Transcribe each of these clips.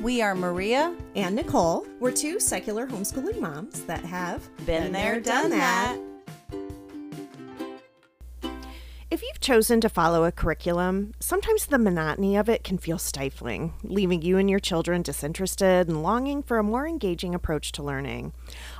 We are Maria. and Nicole. We're two secular homeschooling moms that have Been there, done that. If chosen to follow a curriculum, sometimes the monotony of it can feel stifling, leaving you and your children disinterested and longing for a more engaging approach to learning.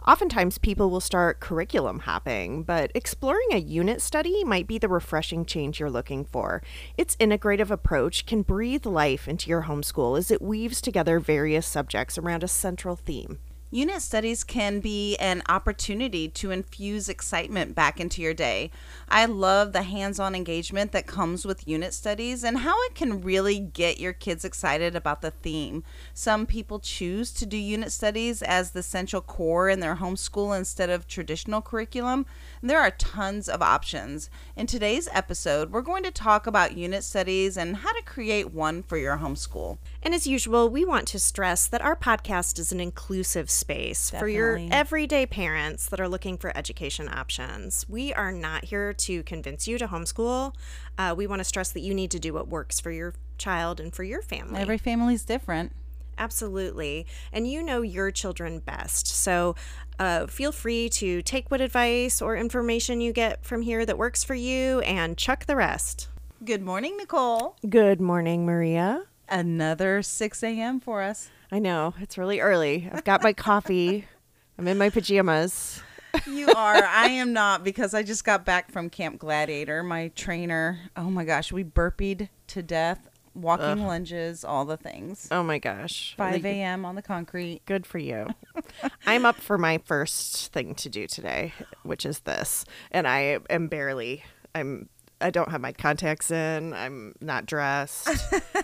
Oftentimes, people will start curriculum hopping, but exploring a unit study might be the refreshing change you're looking for. Its integrative approach can breathe life into your homeschool as it weaves together various subjects around a central theme. Unit studies can be an opportunity to infuse excitement back into your day. I love the hands on engagement that comes with unit studies and how it can really get your kids excited about the theme. Some people choose to do unit studies as the central core in their homeschool instead of traditional curriculum. There are tons of options. In today's episode, we're going to talk about unit studies and how to create one for your homeschool. And as usual, we want to stress that our podcast is an inclusive space for your everyday parents that are looking for education options. We are not here to convince you to homeschool. Uh, we want to stress that you need to do what works for your child and for your family. Every family is different. Absolutely. And you know your children best. So uh, feel free to take what advice or information you get from here that works for you and chuck the rest. Good morning, Nicole. Good morning, Maria. Another 6 a.m. for us. I know, it's really early. I've got my coffee, I'm in my pajamas. You are. I am not because I just got back from Camp Gladiator. My trainer, oh my gosh, we burpeed to death, walking lunges, all the things. Oh my gosh. 5 a.m. on the concrete. Good for you. I'm up for my first thing to do today, which is this. And I am barely I'm I don't have my contacts in. I'm not dressed.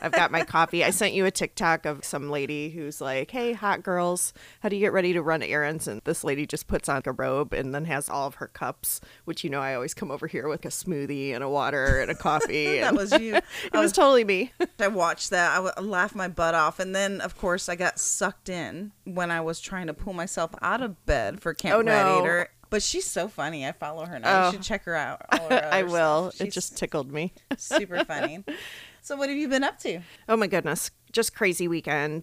I've got my coffee. I sent you a TikTok of some lady who's like, "Hey, hot girls, how do you get ready to run errands?" And this lady just puts on a robe and then has all of her cups, which you know I always come over here with a smoothie and a water and a coffee. That was you. it was totally me. I watched that. I w- laughed my butt off. And then, of course, I got sucked in when I was trying to pull myself out of bed for Camp Oh, no. Gladiator. But she's so funny. I follow her now. Oh. You should oh. check her out. her I will. It just tickled me. super funny. So, what have you been up to? Oh my goodness. Just crazy weekend.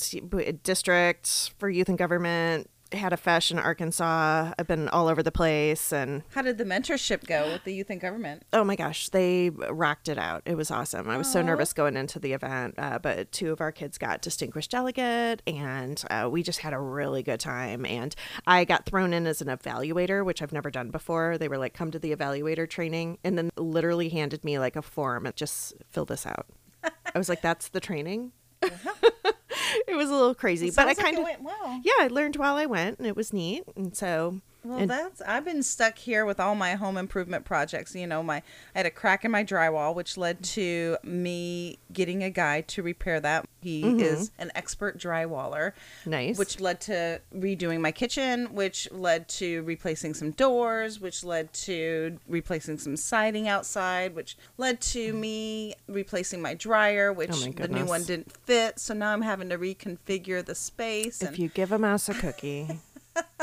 District for youth and government had a fesh in Arkansas. I've been all over the place and How did the mentorship go with the youth and government? oh my gosh, they rocked it out. It was awesome. I was so nervous going into the event, uh, but two of our kids got distinguished delegate and uh, we just had a really good time. And I got thrown in as an evaluator, which I've never done before. They were like, come to the evaluator training and then literally handed me like a form and just fill this out. I was like, that's the training. it was a little crazy, but I kind of went well. yeah, I learned while I went, and it was neat. And so, Well, and- that's I've been stuck here with all my home improvement projects. You know, my I had a crack in my drywall, which led to me getting a guy to repair that. He mm-hmm. is an expert drywaller, nice. which led to redoing my kitchen, which led to replacing some doors, which led to replacing some siding outside, which led to mm. me replacing my dryer, oh which Oh my the new one didn't fit. So now I'm having to reconfigure the space. if and you give a mouse a cookie,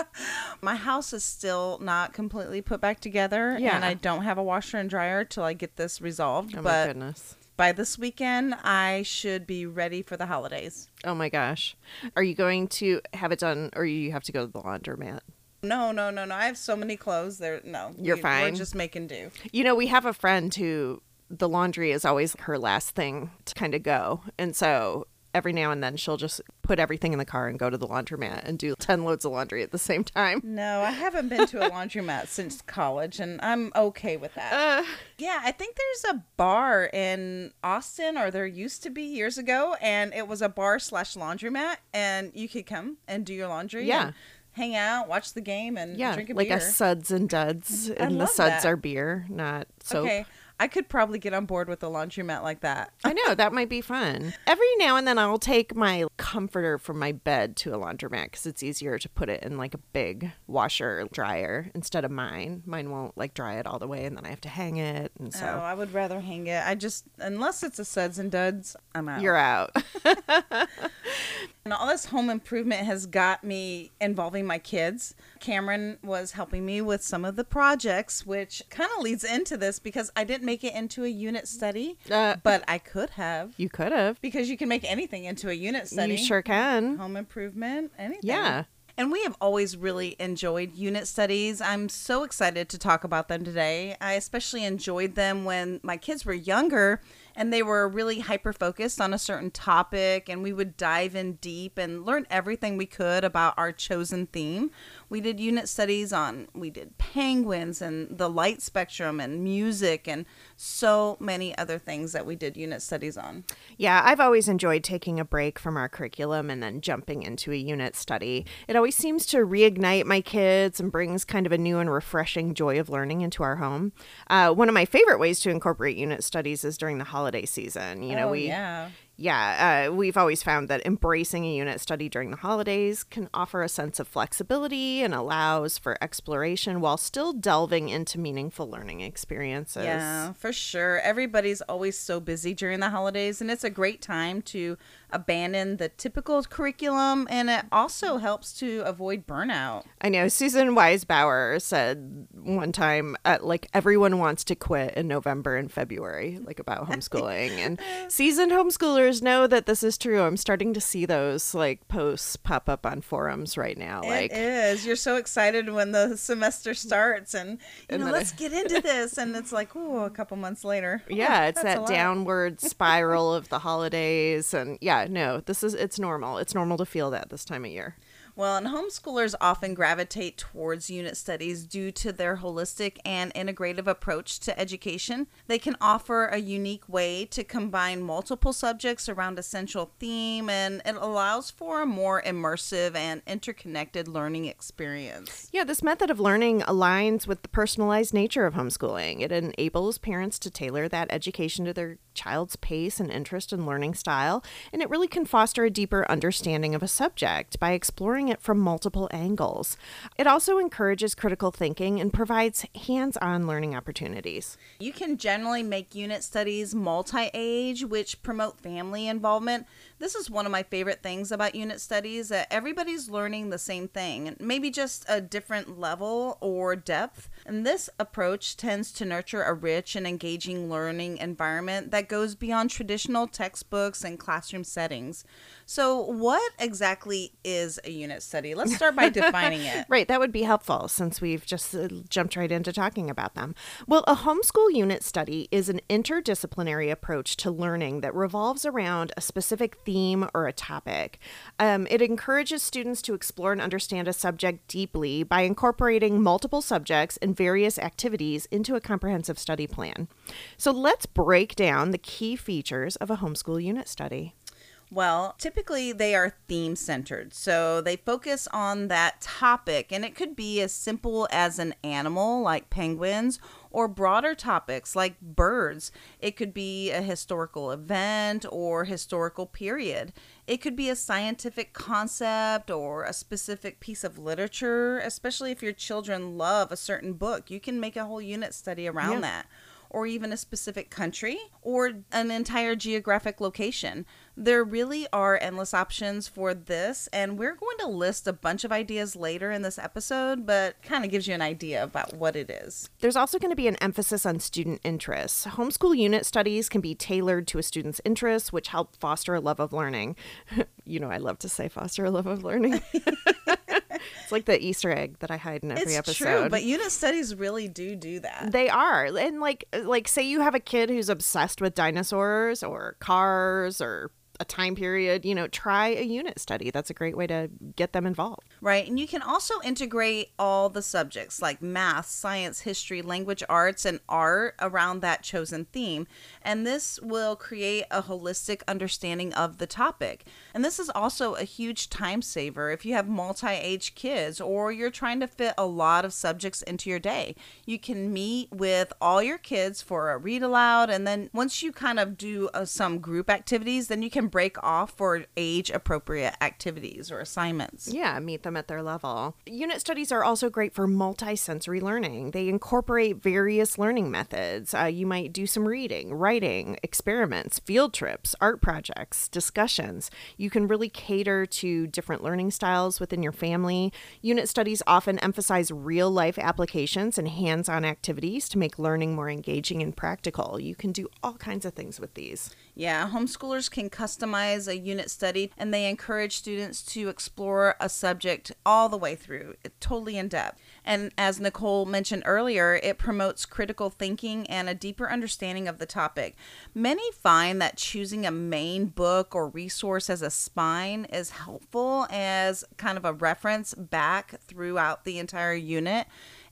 my house is still not completely put back together and i don't have a washer and dryer till i get this resolved oh my but goodness, by this weekend i should be ready for the holidays. Oh my gosh, are you going to have it done, or you have to go to the laundromat? no no no no. I have so many clothes there. No You're we- fine. we're just making do. You know, we have a friend who the laundry is always her last thing to kind of go, and so every now and then she'll just put everything in the car and go to the laundromat and do ten loads of laundry at the same time. no i haven't been to a laundromat since college and i'm okay with that Uh, yeah i think there's a bar in austin or there used to be years ago and it was a bar slash laundromat and you could come and do your laundry Yeah. and hang out watch the game and yeah, drink a like beer a suds and duds, and the suds that. are beer, not soap. Okay, I could probably get on board with a laundromat like that. I know that might be fun. Every now and then I'll take my comforter from my bed to a laundromat because it's easier to put it in like a big washer dryer instead of mine. Mine won't like dry it all the way, and then I have to hang it, and so Oh, I would rather hang it. I just unless it's a suds and duds, I'm out. you're out. And all this home improvement has got me involving my kids. Cameron was helping me with some of the projects, which kind of leads into this because I didn't make it into a unit study, Uh, but I could have. You could have. Because you can make anything into a unit study. You sure can. Home improvement, anything. Yeah. And we have always really enjoyed unit studies. I'm so excited to talk about them today. I especially enjoyed them when my kids were younger and they were really hyper focused on a certain topic and we would dive in deep and learn everything we could about our chosen theme. We did unit studies on we did penguins and the light spectrum and music and so many other things that we did unit studies on. Yeah, I've always enjoyed taking a break from our curriculum and then jumping into a unit study. It always seems to reignite my kids and brings kind of a new and refreshing joy of learning into our home. Uh, one of my favorite ways to incorporate unit studies is during the holiday season. You know, Oh, we yeah. Yeah, uh, we've always found that embracing a unit study during the holidays can offer a sense of flexibility and allows for exploration while still delving into meaningful learning experiences. Yeah, for sure. Everybody's always so busy during the holidays, and it's a great time to abandon the typical curriculum, and it also helps to avoid burnout. I know Susan Wise Bauer said one time, uh, like everyone wants to quit in November and February, like about homeschooling. and seasoned homeschoolers know that this is true. I'm starting to see those like posts pop up on forums right now. Like, it is. You're so excited when the semester starts, and you And know, let's get into this, and it's like, ooh, a couple months later. yeah, it's that downward spiral of the holidays. And yeah, no, this is, it's normal. It's normal to feel that this time of year. Well, and homeschoolers often gravitate towards unit studies due to their holistic and integrative approach to education. They can offer a unique way to combine multiple subjects around a central theme, and it allows for a more immersive and interconnected learning experience. Yeah, this method of learning aligns with the personalized nature of homeschooling. It enables parents to tailor that education to their child's pace and interest and learning style, and it really can foster a deeper understanding of a subject by exploring it from multiple angles. It also encourages critical thinking and provides hands on learning opportunities. You can generally make unit studies multi age, which promote family involvement. This is one of my favorite things about unit studies that everybody's learning the same thing, maybe just a different level or depth. And this approach tends to nurture a rich and engaging learning environment that goes beyond traditional textbooks and classroom settings. So, what exactly is a unit study? Let's start by defining it. Right, that would be helpful since we've just uh, jumped right into talking about them. Well, a homeschool unit study is an interdisciplinary approach to learning that revolves around a specific theme or a topic. Um, it encourages students to explore and understand a subject deeply by incorporating multiple subjects and various activities into a comprehensive study plan. So let's break down the key features of a homeschool unit study. Well, typically they are theme centered. So they focus on that topic, and it could be as simple as an animal like penguins or broader topics like birds. It could be a historical event or historical period. It could be a scientific concept or a specific piece of literature, especially if your children love a certain book. You can make a whole unit study around Yeah. that or even a specific country or an entire geographic location. There really are endless options for this, and we're going to list a bunch of ideas later in this episode, but kind of gives you an idea about what it is. There's also going to be an emphasis on student interests. Homeschool unit studies can be tailored to a student's interests, which help foster a love of learning. you know, I love to say foster a love of learning. it's like the Easter egg that I hide in every it's episode. true, but unit studies really do do that. they are. And like like say you have a kid who's obsessed with dinosaurs or cars or a time period, you know, try a unit study. That's a great way to get them involved. Right. And you can also integrate all the subjects like math, science, history, language arts, and art around that chosen theme. And this will create a holistic understanding of the topic. And this is also a huge time saver if you have multi age kids or you're trying to fit a lot of subjects into your day. You can meet with all your kids for a read aloud. And then once you kind of do uh, some group activities, then you can break off for age appropriate activities or assignments. Yeah, meet them at their level. Unit studies are also great for multisensory learning. They incorporate various learning methods. Uh, you might do some reading, writing, experiments, field trips, art projects, discussions. You can really cater to different learning styles within your family. Unit studies often emphasize real life applications and hands on activities to make learning more engaging and practical. You can do all kinds of things with these. Yeah, homeschoolers can customize a unit study and they encourage students to explore a subject all the way through, totally in depth. And as Nicole mentioned earlier, it promotes critical thinking and a deeper understanding of the topic. Many find that choosing a main book or resource as a spine is helpful as kind of a reference back throughout the entire unit.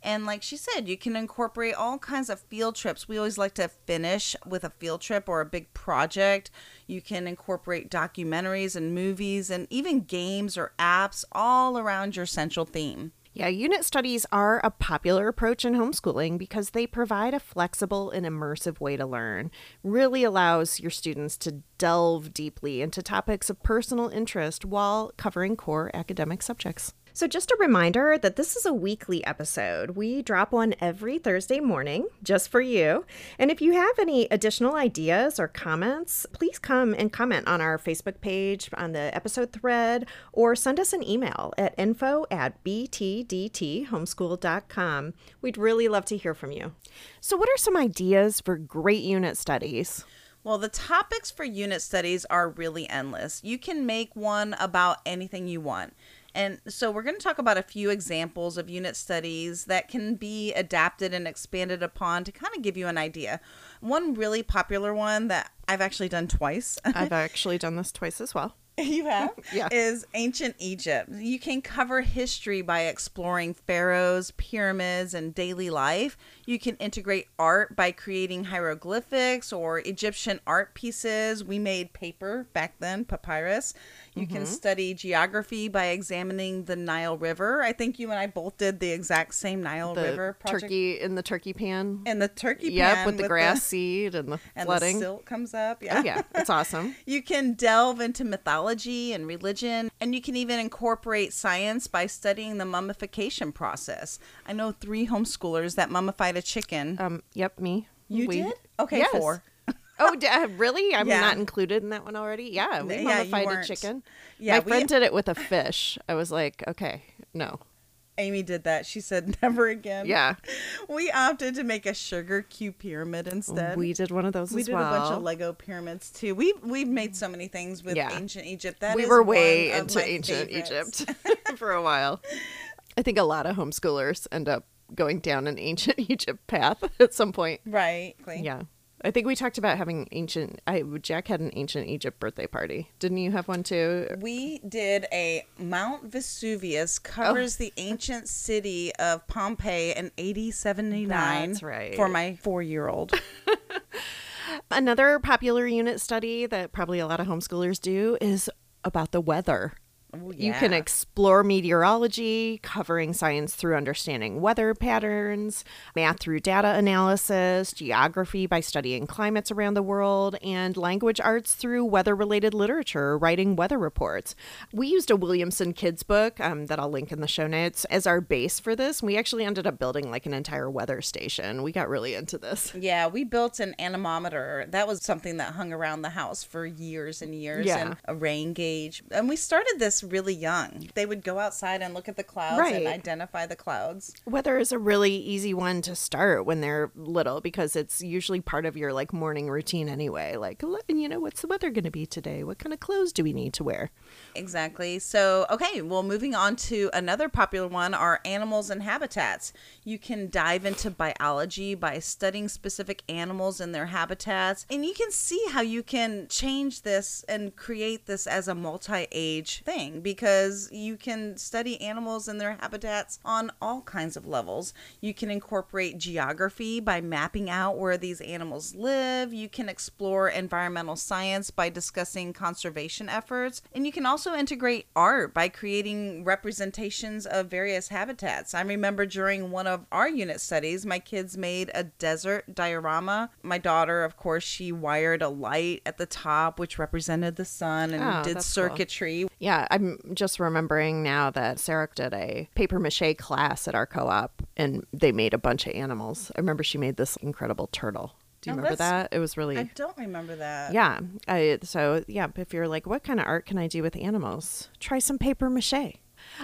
And like she said, you can incorporate all kinds of field trips. We always like to finish with a field trip or a big project. You can incorporate documentaries and movies and even games or apps all around your central theme. Yeah, unit studies are a popular approach in homeschooling because they provide a flexible and immersive way to learn. Really allows your students to delve deeply into topics of personal interest while covering core academic subjects. So, just a reminder that this is a weekly episode. We drop one every Thursday morning just for you. And if you have any additional ideas or comments, please come and comment on our Facebook page, on the episode thread, or send us an email at info at btdthomeschool.com. We'd really love to hear from you. So, what are some ideas for great unit studies? Well, the topics for unit studies are really endless. You can make one about anything you want. And so we're going to talk about a few examples of unit studies that can be adapted and expanded upon to kind of give you an idea. One really popular one that I've actually done twice. I've actually done this twice as well. you have Yeah. is ancient egypt you can cover history by exploring pharaohs pyramids and daily life you can integrate art by creating hieroglyphics or egyptian art pieces we made paper back then papyrus you can study geography by examining the nile river i think you and i both did the exact same nile The river project turkey in the turkey pan. and the turkey yep, pan with the grass seed and the and flooding. the silt comes up yeah oh yeah, it's awesome. you can delve into mythology and religion, and you can even incorporate science by studying the mummification process. I know three homeschoolers that mummified a chicken. Um, yep, me. you We- did? Okay, Yes. four. Oh, d- uh, really? I'm Yeah. not included in that one already. Yeah, we Yeah, mummified a chicken. Yeah, My we- friend did it with a fish. I was like, okay, no. Amy did that. She said never again. Yeah, We opted to make a sugar cube pyramid instead. we did one of those We did well. a bunch of Lego pyramids too. We we've made so many things with Yeah. ancient Egypt. That we were way into ancient favorites. Egypt for a while. I think a lot of homeschoolers end up going down an ancient Egypt path at some point. right. Yeah. I think we talked about having ancient. I Jack had an ancient Egypt birthday party. Didn't you have one too? We did a Mount Vesuvius covers Oh. the ancient city of Pompeii in 8079. That's right. For my four year old. Another popular unit study that probably a lot of homeschoolers do is about the weather. You can explore meteorology, covering science through understanding weather patterns, math through data analysis, geography by studying climates around the world, and language arts through weather related literature, writing weather reports. We used a Williamson Kids book um, that I'll link in the show notes as our base for this. We actually ended up building like an entire weather station. We got really into this. Yeah, we built an anemometer. That was something that hung around the house for years and years. Yeah. And a rain gauge. And we started this really young. They would go outside and look at the clouds and identify the clouds. Weather is a really easy one to start when they're little because it's usually part of your like morning routine anyway. Like, you know, what's the weather going to be today? What kind of clothes do we need to wear? Exactly. So, okay, well, moving on to another popular one are animals and habitats. You can dive into biology by studying specific animals and their habitats, and you can see how you can change this and create this as a multi age thing. Because you can study animals and their habitats on all kinds of levels. You can incorporate geography by mapping out where these animals live. You can explore environmental science by discussing conservation efforts. And you can also integrate art by creating representations of various habitats. I remember during one of our unit studies, my kids made a desert diorama. My daughter, of course, she wired a light at the top, which represented the sun and Oh, did that's cool. circuitry. Yeah, I'm just remembering now that Sarah did a paper mache class at our co op and they made a bunch of animals. I remember she made this incredible turtle. Do you Oh, remember that? It was really. I don't remember that. yeah. I, so, yeah, if you're like, what kind of art can I do with animals? Try some paper mache.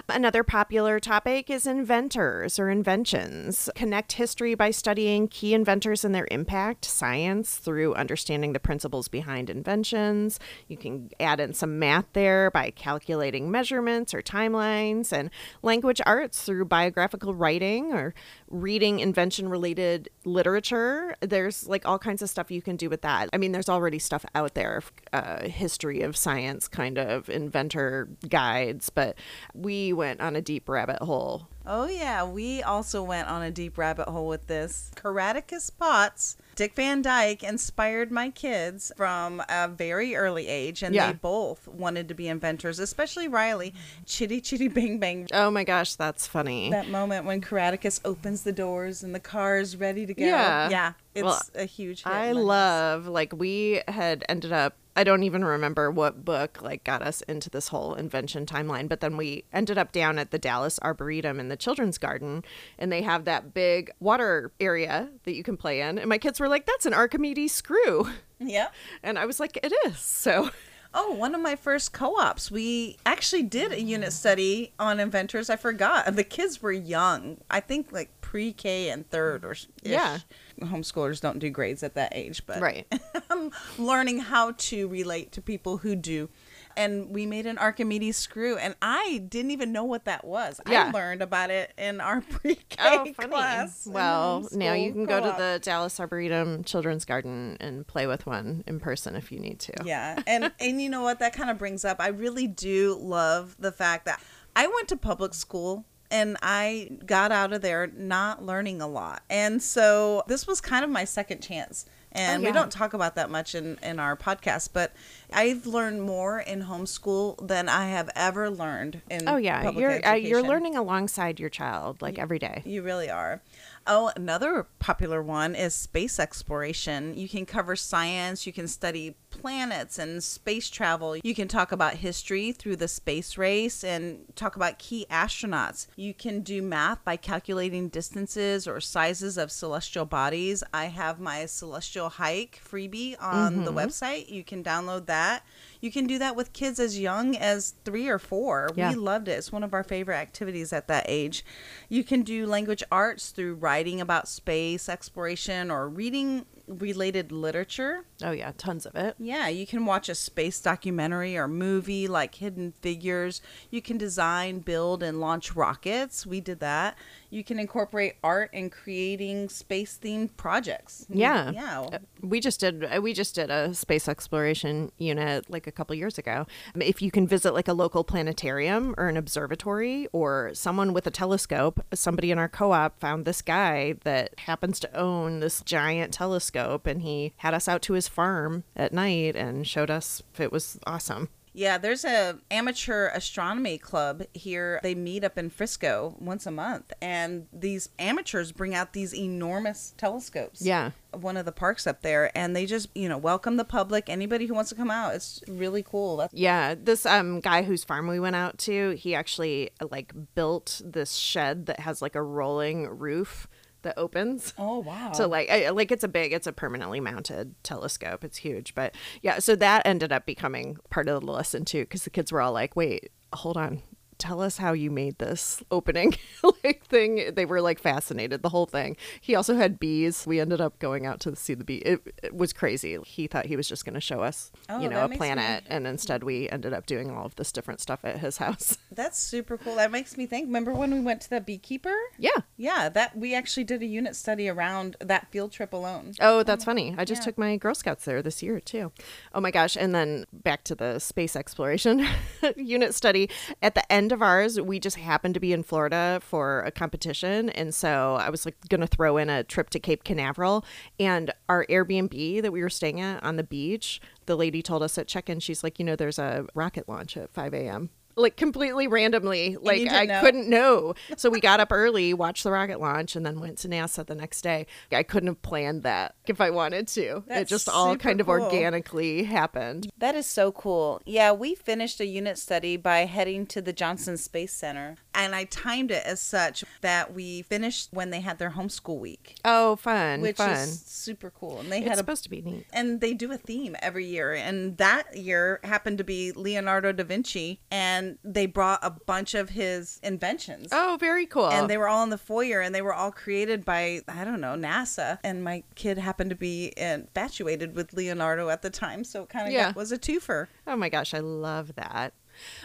Another popular topic is inventors or inventions. Connect history by studying key inventors and their impact, science through understanding the principles behind inventions. You can add in some math there by calculating measurements or timelines, and language arts through biographical writing or reading invention related literature. There's like all kinds of stuff you can do with that. I mean, there's already stuff out there, uh, history of science kind of inventor guides, but we went on a deep rabbit hole. Oh, yeah. We also went on a deep rabbit hole with this. Caractacus Potts, Dick Van Dyke inspired my kids from a very early age, and Yeah. they both wanted to be inventors, especially Riley. Chitty Chitty Bang Bang. Oh my gosh, that's funny. That moment when Caractacus opens the doors and the car is ready to go. Yeah. Yeah. It's Well, a huge hit. I in my house. love like we had ended up I don't even remember what book like got us into this whole invention timeline, but then we ended up down at the Dallas Arboretum in the children's garden and they have that big water area that you can play in. And my kids were like, That's an Archimedes screw. Yeah. And I was like, It is. So Oh, one of my first co-ops. We actually did a unit study on inventors. I forgot. The kids were young. I think like pre-K and third or. Yeah. Homeschoolers don't do grades at that age, but Right. I'm learning how to relate to people who do. And we made an Archimedes screw, and I didn't even know what that was. Yeah. I learned about it in our pre-K Oh, class. Well, now you can go to the Dallas Arboretum Children's Garden and play with one in person if you need to. Yeah. And and you know what that kind of brings up? I really do love the fact that I went to public school and I got out of there not learning a lot. And so this was kind of my second chance. And Oh, yeah. we don't talk about that much in, in our podcast, but I've learned more in homeschool than I have ever learned in Oh yeah, you're uh, you're learning alongside your child like every day. You really are. Oh, another popular one is space exploration. You can cover science, you can study planets and space travel. You can talk about history through the space race and talk about key astronauts. You can do math by calculating distances or sizes of celestial bodies. I have my celestial hike freebie on the mm-hmm. website. You can download that. You can do that with kids as young as three or four. Yeah. We loved it. It's one of our favorite activities at that age. You can do language arts through writing about space exploration or reading related literature. Oh yeah, tons of it. Yeah, you can watch a space documentary or movie like Hidden Figures. You can design, build, and launch rockets. We did that. You can incorporate art in creating space themed projects. Yeah. Yeah. Uh, We just did uh, we just did a space exploration unit like a couple years ago. If you can visit like a local planetarium or an observatory or someone with a telescope, somebody in our co-op found this guy that happens to own this giant telescope and he had us out to his farm at night and showed us it was awesome. Yeah, there's a amateur astronomy club here. They meet up in Frisco once a month, and these amateurs bring out these enormous telescopes. Yeah. one of the parks up there, and they just you know welcome the public, anybody who wants to come out. It's really cool. That's Yeah, this um guy whose farm we went out to, he actually like built this shed that has like a rolling roof that opens. oh wow. So like I, like it's a big it's a permanently mounted telescope. It's huge, but yeah, so that ended up becoming part of the lesson too cuz the kids were all like, "Wait, hold on. Tell us how you made this opening like thing. They were like fascinated the whole thing. He also had bees. We ended up going out to see the bee. It, it was crazy. He thought he was just going to show us, Oh, you know, a planet, and instead we ended up doing all of this different stuff at his house. That's super cool. That makes me think. Remember when we went to the beekeeper? yeah. Yeah, that we actually did a unit study around that field trip alone. Oh, that's funny. I just yeah. took my Girl Scouts there this year too. Oh my gosh. And then back to the space exploration unit study. At the end of ours, we just happened to be in Florida for a competition. And so I was like going to throw in a trip to Cape Canaveral. And our Airbnb that we were staying at on the beach, the lady told us at check in, she's like, you know, there's a rocket launch at 5 a.m. Like completely randomly, like I know? couldn't know. So we got up early, watched the rocket launch, and then went to NASA the next day. I couldn't have planned that if I wanted to. it just all kind of organically happened. That is so cool. Yeah, we finished a unit study by heading to the Johnson Space Center, and I timed it as such that we finished when they had their homeschool week, Oh, fun, which fun. is super cool. And they it's had a supposed to be neat. and they do a theme every year and that year happened to be leonardo da vinci and they brought a bunch of his inventions Oh, very cool. and they were all in the foyer and they were all created by i don't know nasa and my kid happened to be infatuated with leonardo at the time so it kind of Yeah. was a twofer Oh my gosh, I love that.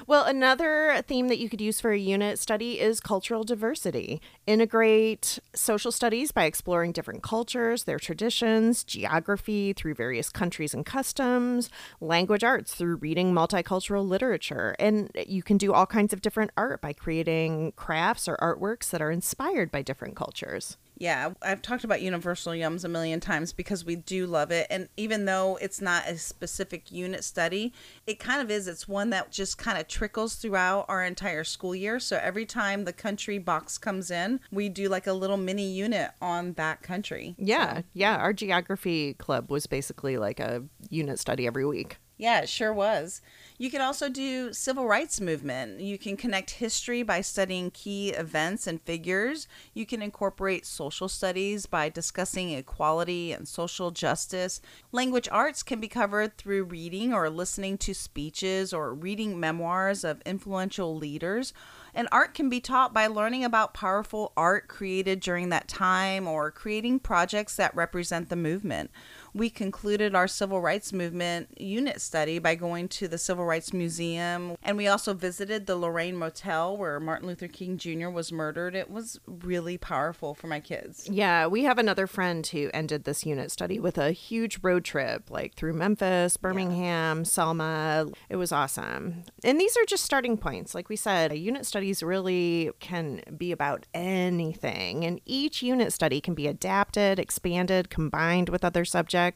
Well, another theme that you could use for a unit study is cultural diversity. Integrate social studies by exploring different cultures, their traditions, geography through various countries and customs, language arts through reading multicultural literature. And you can do all kinds of different art by creating crafts or artworks that are inspired by different cultures. Yeah, I've talked about Universal Yums a million times because we do love it. And even though it's not a specific unit study, it kind of is. It's one that just kind of trickles throughout our entire school year. So every time the country box comes in, we do like a little mini unit on that country. Yeah, yeah. Our geography club was basically like a unit study every week. Yeah, it sure was. You can also do civil rights movement. You can connect history by studying key events and figures. You can incorporate social studies by discussing equality and social justice. Language arts can be covered through reading or listening to speeches or reading memoirs of influential leaders. And art can be taught by learning about powerful art created during that time or creating projects that represent the movement. We concluded our civil rights movement unit study by going to the Civil Rights Museum, and we also visited the Lorraine Motel where Martin Luther King Jr. was murdered. It was really powerful for my kids. Yeah, we have another friend who ended this unit study with a huge road trip, like through Memphis, Birmingham, Selma. It was awesome. And these are just starting points. Like we said, unit studies really can be about anything, and each unit study can be adapted, expanded, combined with other subjects,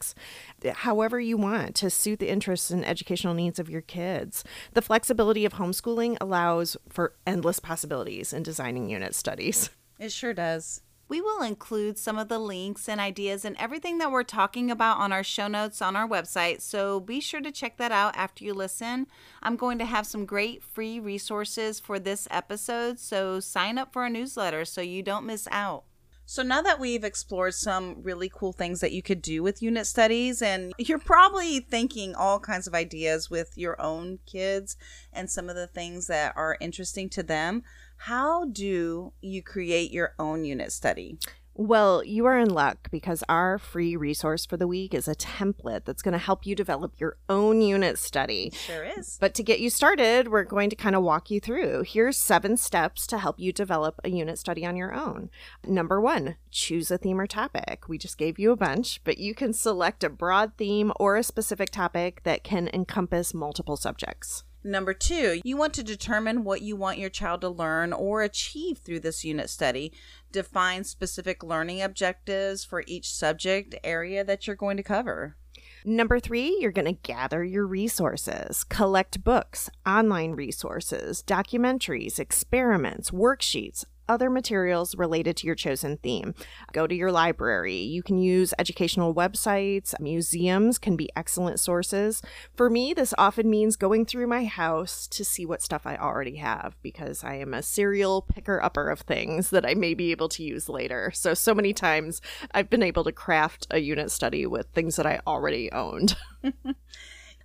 Eh, however you want to suit the interests and educational needs of your kids. The flexibility of homeschooling allows for endless possibilities in designing unit studies. It sure does. We will include some of the links and ideas and everything that we're talking about on our show notes on our website, so be sure to check that out after you listen. I'm going to have some great free resources for this episode, so sign up for our newsletter so you don't miss out. So now that we've explored some really cool things that you could do with unit studies, and you're probably thinking all kinds of ideas with your own kids and some of the things that are interesting to them, how do you create your own unit study? Well, you are in luck because our free resource for the week is a template that's going to help you develop your own unit study. Sure is. But to get you started, we're going to kind of walk you through. Here's seven steps to help you develop a unit study on your own. Number one, choose a theme or topic. We just gave you a bunch, but you can select a broad theme or a specific topic that can encompass multiple subjects. Number two, you want to determine what you want your child to learn or achieve through this unit study. Define specific learning objectives for each subject area that you're going to cover. Number three, you're going to gather your resources, collect books, online resources, documentaries, experiments, worksheets, other materials related to your chosen theme. Go to your library. You can use educational websites. Museums can be excellent sources. For me, this often means going through my house to see what stuff I already have because I am a serial picker upper of things that I may be able to use later. So, so many times I've been able to craft a unit study with things that I already owned.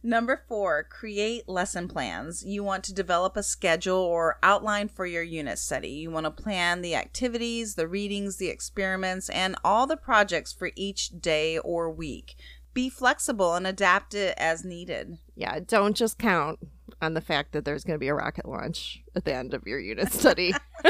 Number four, create lesson plans. You want to develop a schedule or outline for your unit study. You want to plan the activities, the readings, the experiments, and all the projects for each day or week. Be flexible and adapt it as needed. Yeah, don't just count on the fact that there's going to be a rocket launch at the end of your unit study.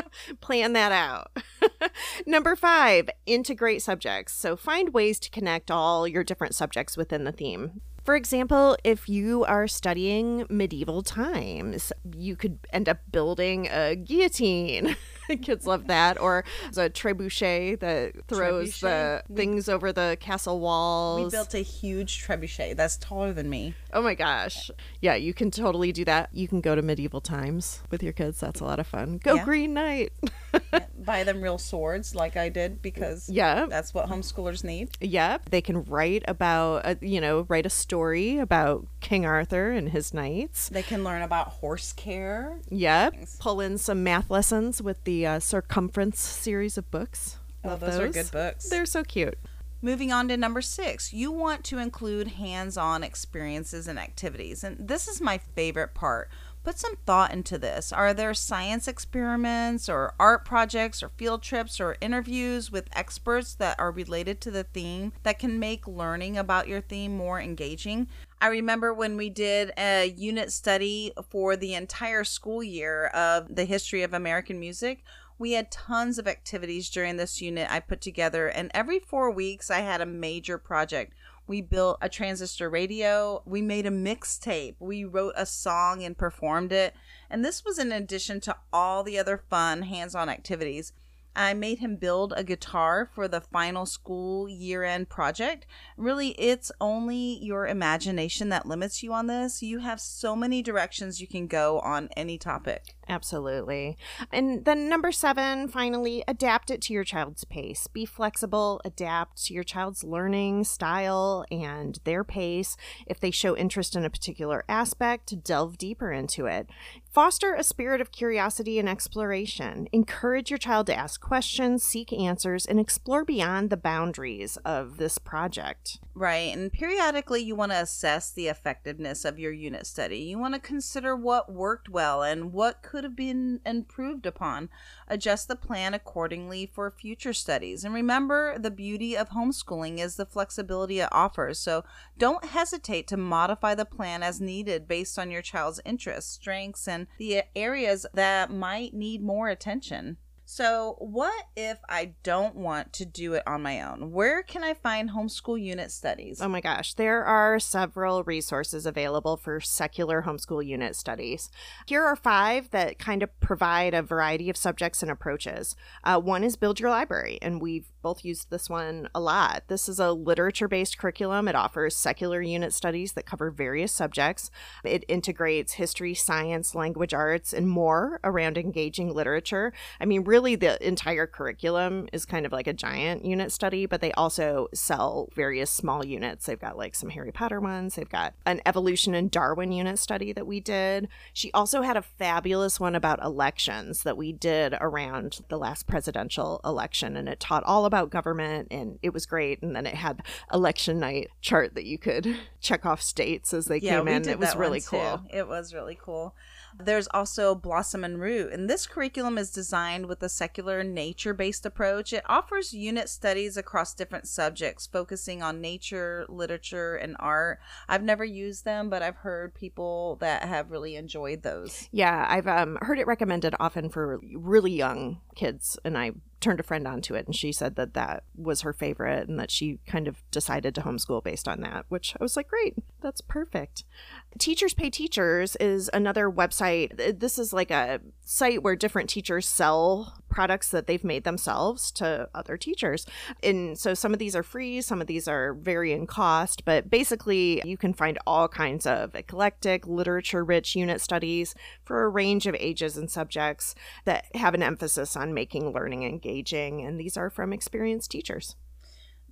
Plan that out. Number five, integrate subjects. So find ways to connect all your different subjects within the theme. For example, if you are studying medieval times, you could end up building a guillotine. Kids love that. Or a trebuchet that throws Trebuchet? the things over the castle walls. We built a huge trebuchet that's taller than me. Oh my gosh. Yeah, you can totally do that. You can go to medieval times with your kids. That's a lot of fun. Go Yeah. Green Knight. Buy them real swords like I did because yeah. that's what homeschoolers need. Yep. They can write about, uh, you know, write a story about King Arthur and his knights. They can learn about horse care. Yep. Pull in some math lessons with the uh, Sir Cumference series of books. Oh, Love those are good books. They're so cute. Moving on to number six, you want to include hands on experiences and activities. And this is my favorite part. Put some thought into this. Are there science experiments or art projects or field trips or interviews with experts that are related to the theme that can make learning about your theme more engaging? I remember when we did a unit study for the entire school year of the history of American music. We had tons of activities during this unit I put together, and every four weeks I had a major project. We built a transistor radio, we made a mixtape, we wrote a song and performed it. And this was in addition to all the other fun hands on activities. I made him build a guitar for the final school year end project. Really, it's only your imagination that limits you on this. You have so many directions you can go on any topic. Absolutely. And then number seven, finally, adapt it to your child's pace. Be flexible, adapt to your child's learning style and their pace. If they show interest in a particular aspect, delve deeper into it. Foster a spirit of curiosity and exploration. Encourage your child to ask questions, seek answers, and explore beyond the boundaries of this project. Right. And periodically, you want to assess the effectiveness of your unit study. You want to consider what worked well and what could have been improved upon. Adjust the plan accordingly for future studies. And remember, the beauty of homeschooling is the flexibility it offers. So don't hesitate to modify the plan as needed based on your child's interests, strengths, and the areas that might need more attention. So, what if I don't want to do it on my own? Where can I find homeschool unit studies? Oh my gosh, there are several resources available for secular homeschool unit studies. Here are five that kind of provide a variety of subjects and approaches. Uh, one is Build Your Library, and we've both used this one a lot. This is a literature based curriculum. It offers secular unit studies that cover various subjects. It integrates history, science, language arts, and more around engaging literature. I mean, really, the entire curriculum is kind of like a giant unit study, but they also sell various small units. They've got like some Harry Potter ones, they've got an evolution and Darwin unit study that we did. She also had a fabulous one about elections that we did around the last presidential election, and it taught all about government, and it was great. And then it had election night chart that you could check off states as they came in. It was really one, cool. too. It was really cool. There's also Blossom and Root, and this curriculum is designed with a secular nature based approach. It offers unit studies across different subjects, focusing on nature, literature, and art. I've never used them, but I've heard people that have really enjoyed those. Yeah, I've um, heard it recommended often for really young kids, and I turned a friend onto it, and she said that that was her favorite, and that she kind of decided to homeschool based on that. Which I was like, great, that's perfect. Teachers Pay Teachers is another website. This is like a site where different teachers sell products that they've made themselves to other teachers. And so some of these are free, some of these are vary in cost, but basically you can find all kinds of eclectic, literature rich unit studies for a range of ages and subjects that have an emphasis on making learning engaging. And these are from experienced teachers.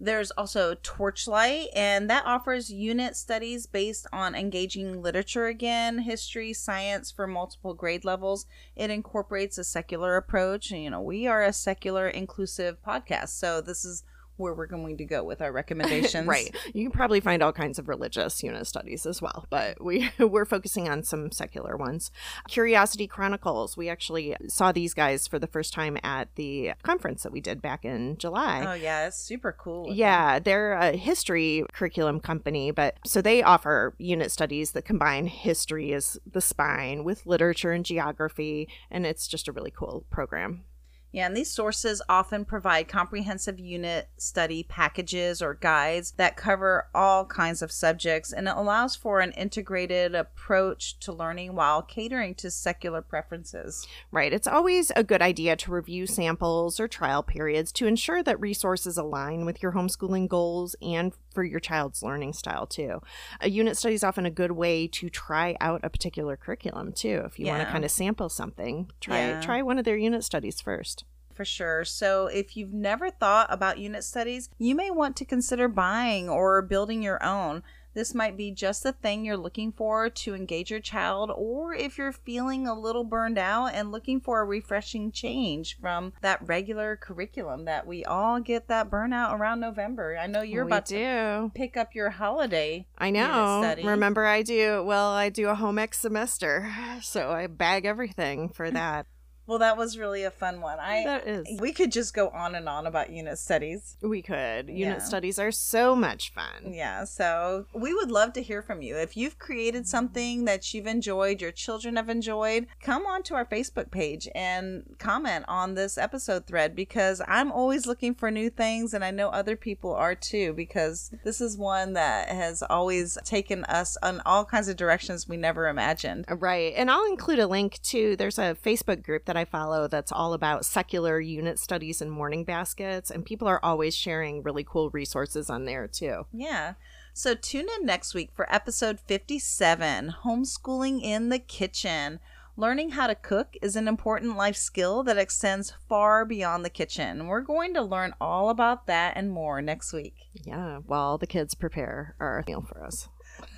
There's also Torchlight, and that offers unit studies based on engaging literature again, history, science for multiple grade levels. It incorporates a secular approach. And, you know, we are a secular, inclusive podcast, so this is where we're going to go with our recommendations. right. You can probably find all kinds of religious unit studies as well, but we we're focusing on some secular ones. Curiosity Chronicles. We actually saw these guys for the first time at the conference that we did back in July. Oh yeah, it's super cool. Yeah, they're a history curriculum company, but so they offer unit studies that combine history as the spine with literature and geography, and it's just a really cool program. Yeah, and these sources often provide comprehensive unit study packages or guides that cover all kinds of subjects, and it allows for an integrated approach to learning while catering to secular preferences. Right. It's always a good idea to review samples or trial periods to ensure that resources align with your homeschooling goals and for your child's learning style too. A unit study is often a good way to try out a particular curriculum too. If you want to kind of sample something, try Yeah. try one of their unit studies first. For sure. So, if you've never thought about unit studies, you may want to consider buying or building your own. This might be just the thing you're looking for to engage your child, or if you're feeling a little burned out and looking for a refreshing change from that regular curriculum that we all get that burnout around November. I know you're We about to pick up your holiday. I know. study. Remember, I do. Well, I do a home ec semester, so I bag everything for that. Well, that was really a fun one. I that is. we could just go on and on about unit studies. We could. Unit Yeah. studies are so much fun. Yeah, so we would love to hear from you. If you've created something that you've enjoyed, your children have enjoyed, come on to our Facebook page and comment on this episode thread because I'm always looking for new things and I know other people are too because this is one that has always taken us on all kinds of directions we never imagined. Right. And I'll include a link to there's a Facebook group that I follow that's all about secular unit studies and morning baskets. And people are always sharing really cool resources on there too. Yeah. So tune in next week for episode 57 Homeschooling in the Kitchen. Learning how to cook is an important life skill that extends far beyond the kitchen. We're going to learn all about that and more next week. Yeah. While the kids prepare our meal for us.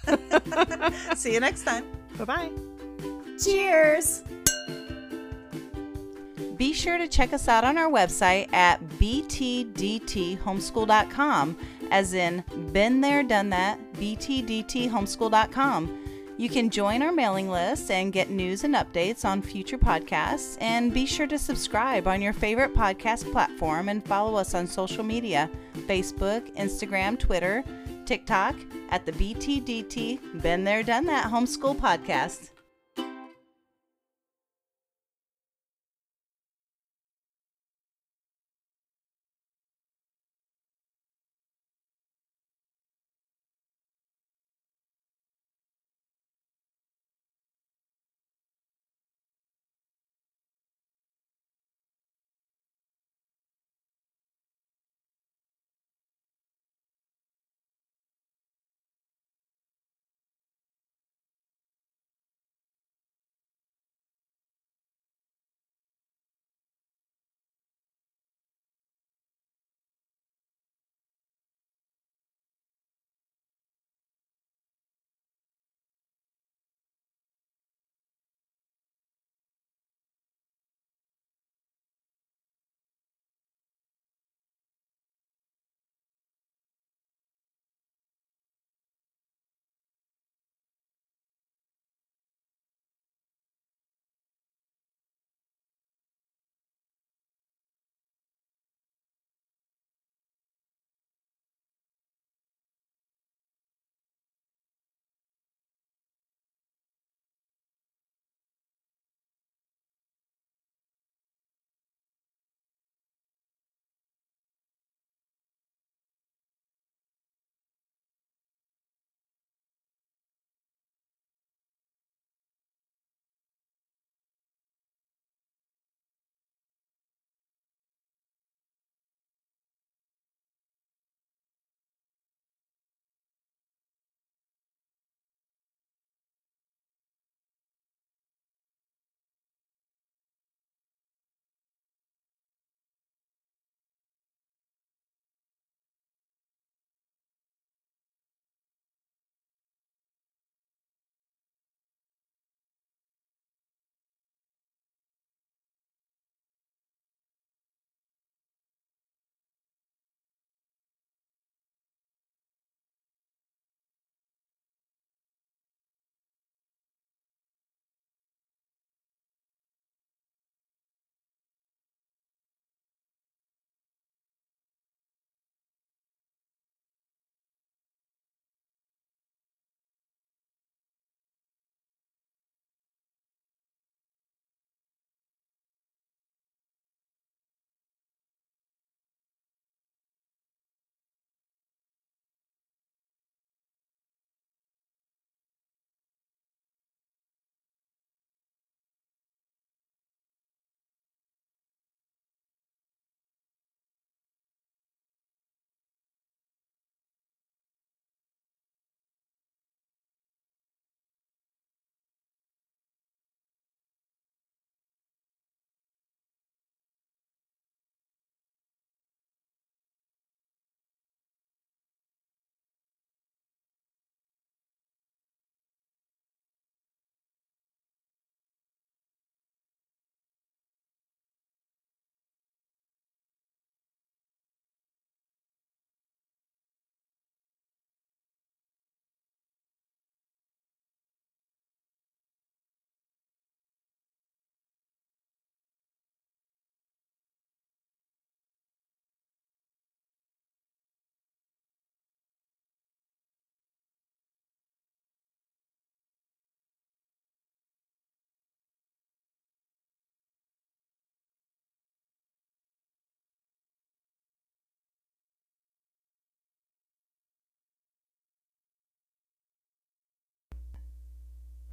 See you next time. Bye bye. Cheers. Be sure to check us out on our website at btdthomeschool.com, as in been there, done that, btdthomeschool.com. You can join our mailing list and get news and updates on future podcasts. And be sure to subscribe on your favorite podcast platform and follow us on social media Facebook, Instagram, Twitter, TikTok at the BTDT Been There, Done That Homeschool Podcast.